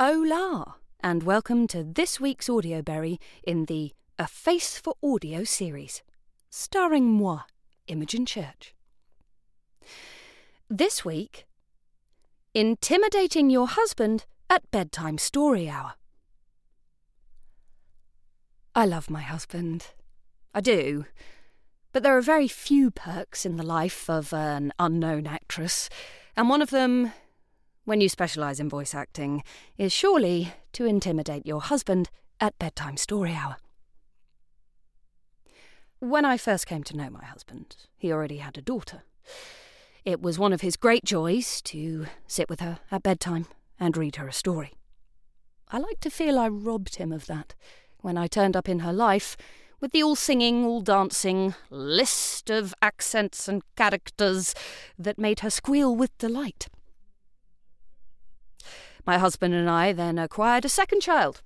Hola, and welcome to this week's Audio Berry in the A Face for Audio series, starring moi, Imogen Church. This week, Intimidating Your Husband at Bedtime Story Hour. I love my husband. I do. But there are very few perks in the life of an unknown actress, and one of them when you specialise in voice acting, is surely to intimidate your husband at bedtime story hour. When I first came to know my husband, he already had a daughter. It was one of his great joys to sit with her at bedtime and read her a story. I like to feel I robbed him of that when I turned up in her life with the all singing, all dancing list of accents and characters that made her squeal with delight. My husband and I then acquired a second child.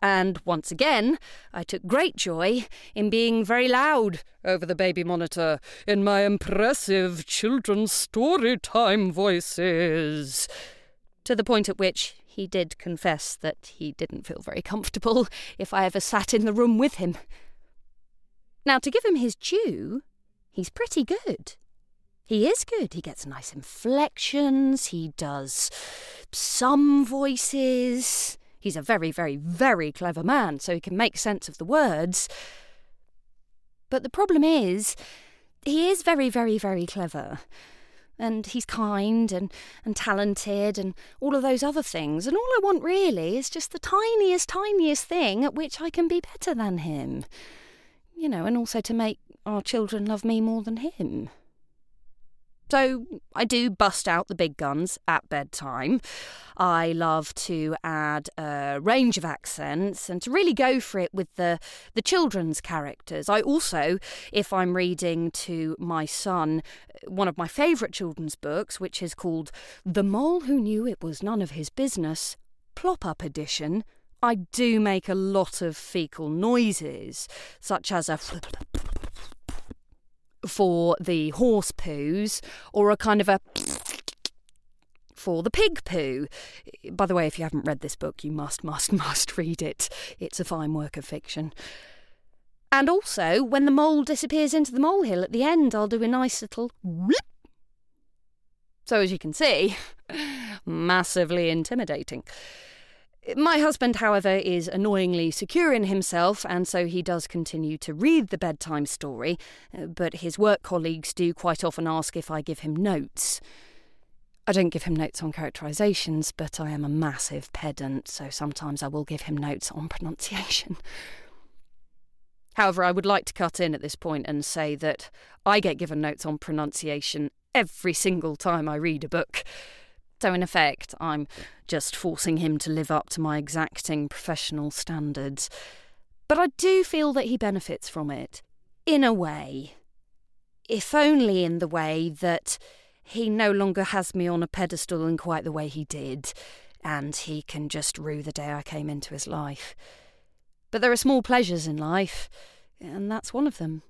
And once again, I took great joy in being very loud over the baby monitor in my impressive children's story time voices. To the point at which he did confess that he didn't feel very comfortable if I ever sat in the room with him. Now, to give him his due, he's pretty good. He is good. He gets nice inflections. He does some voices. He's a very, very, very clever man, so he can make sense of the words. But the problem is, he is very, very, very clever. And he's kind and, and talented and all of those other things. And all I want really is just the tiniest, tiniest thing at which I can be better than him. You know, and also to make our children love me more than him. So I do bust out the big guns at bedtime. I love to add a range of accents and to really go for it with the the children's characters. I also, if I'm reading to my son one of my favourite children's books, which is called The Mole Who Knew It Was None of His Business, Plop Up Edition, I do make a lot of fecal noises, such as a for the horse poos or a kind of a for the pig poo. By the way, if you haven't read this book, you must, must, must read it. It's a fine work of fiction. And also, when the mole disappears into the molehill at the end, I'll do a nice little whoop. So, as you can see, massively intimidating. My husband, however, is annoyingly secure in himself, and so he does continue to read the bedtime story, uh, but his work colleagues do quite often ask if I give him notes. I don't give him notes on characterizations, but I am a massive pedant, so sometimes I will give him notes on pronunciation. However, I would like to cut in at this point and say that I get given notes on pronunciation every single time I read a book. So, in effect, I'm just forcing him to live up to my exacting professional standards. But I do feel that he benefits from it, in a way. If only in the way that he no longer has me on a pedestal in quite the way he did, and he can just rue the day I came into his life. But there are small pleasures in life, and that's one of them.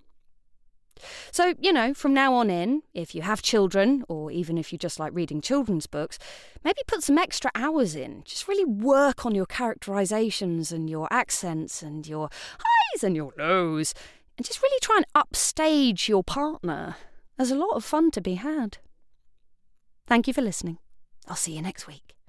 So, you know, from now on in, if you have children, or even if you just like reading children's books, maybe put some extra hours in. Just really work on your characterizations and your accents and your highs and your lows, and just really try and upstage your partner. There's a lot of fun to be had. Thank you for listening. I'll see you next week.